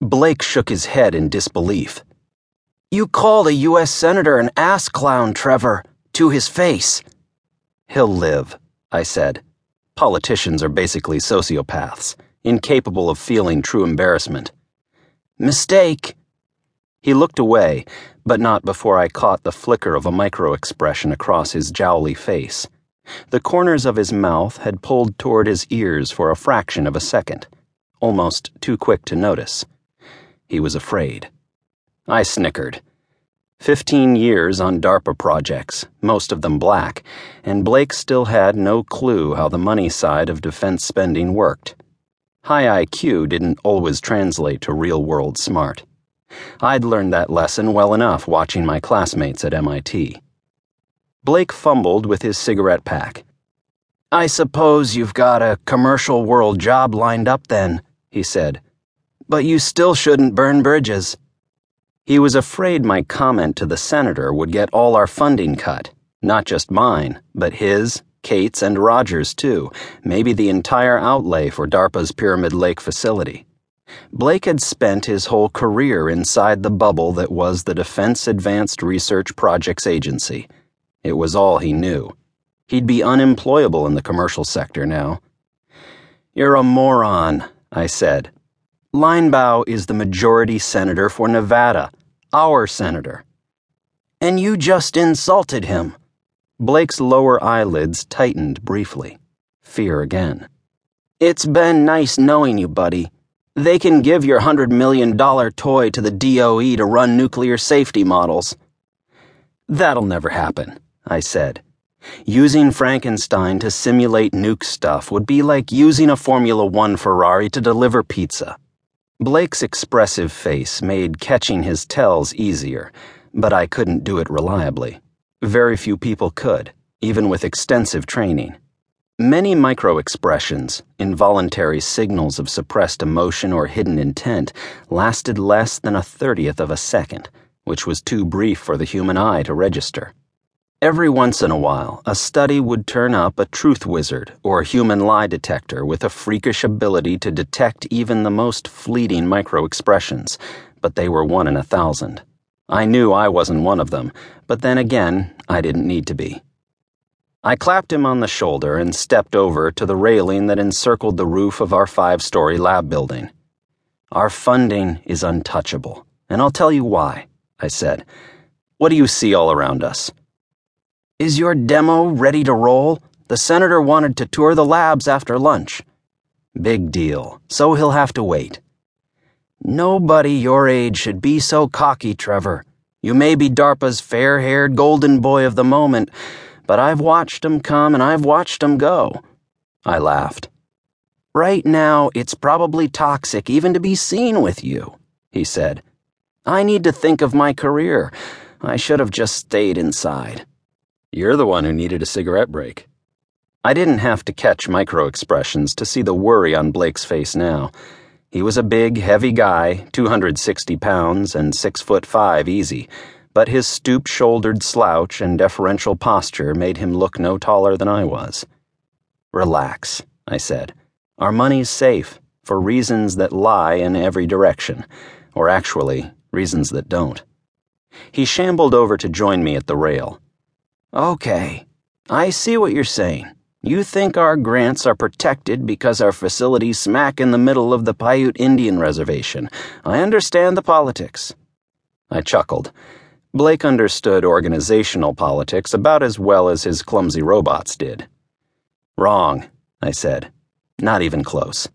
Blake shook his head in disbelief. You called a U.S. Senator an ass clown, Trevor, to his face. He'll live, I said. Politicians are basically sociopaths, incapable of feeling true embarrassment. Mistake. He looked away, but not before I caught the flicker of a micro expression across his jowly face. The corners of his mouth had pulled toward his ears for a fraction of a second, almost too quick to notice. He was afraid. I snickered. Fifteen years on DARPA projects, most of them black, and Blake still had no clue how the money side of defense spending worked. High IQ didn't always translate to real world smart. I'd learned that lesson well enough watching my classmates at MIT. Blake fumbled with his cigarette pack. I suppose you've got a commercial world job lined up then, he said. But you still shouldn't burn bridges. He was afraid my comment to the senator would get all our funding cut, not just mine, but his, Kate's, and Roger's too, maybe the entire outlay for DARPA's Pyramid Lake facility. Blake had spent his whole career inside the bubble that was the Defense Advanced Research Projects Agency. It was all he knew. He'd be unemployable in the commercial sector now. You're a moron, I said. Linebaugh is the majority senator for Nevada, our senator. And you just insulted him. Blake's lower eyelids tightened briefly. Fear again. It's been nice knowing you, buddy. They can give your $100 million toy to the DOE to run nuclear safety models. That'll never happen, I said. Using Frankenstein to simulate nuke stuff would be like using a Formula One Ferrari to deliver pizza. Blake's expressive face made catching his tells easier, but I couldn't do it reliably. Very few people could, even with extensive training. Many micro expressions, involuntary signals of suppressed emotion or hidden intent, lasted less than a thirtieth of a second, which was too brief for the human eye to register. Every once in a while, a study would turn up a truth wizard or a human lie detector with a freakish ability to detect even the most fleeting micro expressions, but they were one in a thousand. I knew I wasn't one of them, but then again, I didn't need to be. I clapped him on the shoulder and stepped over to the railing that encircled the roof of our five story lab building. Our funding is untouchable, and I'll tell you why, I said. What do you see all around us? Is your demo ready to roll? The senator wanted to tour the labs after lunch. Big deal, so he'll have to wait. Nobody your age should be so cocky, Trevor. You may be DARPA's fair haired golden boy of the moment but I've watched 'em come and I've watched 'em go. I laughed. Right now, it's probably toxic even to be seen with you, he said. I need to think of my career. I should have just stayed inside. You're the one who needed a cigarette break. I didn't have to catch micro expressions to see the worry on Blake's face now. He was a big, heavy guy, 260 pounds and 6 foot 5 easy but his stoop shouldered slouch and deferential posture made him look no taller than I was. Relax, I said. Our money's safe, for reasons that lie in every direction, or actually, reasons that don't. He shambled over to join me at the rail. Okay, I see what you're saying. You think our grants are protected because our facilities smack in the middle of the Paiute Indian Reservation. I understand the politics. I chuckled. Blake understood organizational politics about as well as his clumsy robots did. Wrong, I said. Not even close.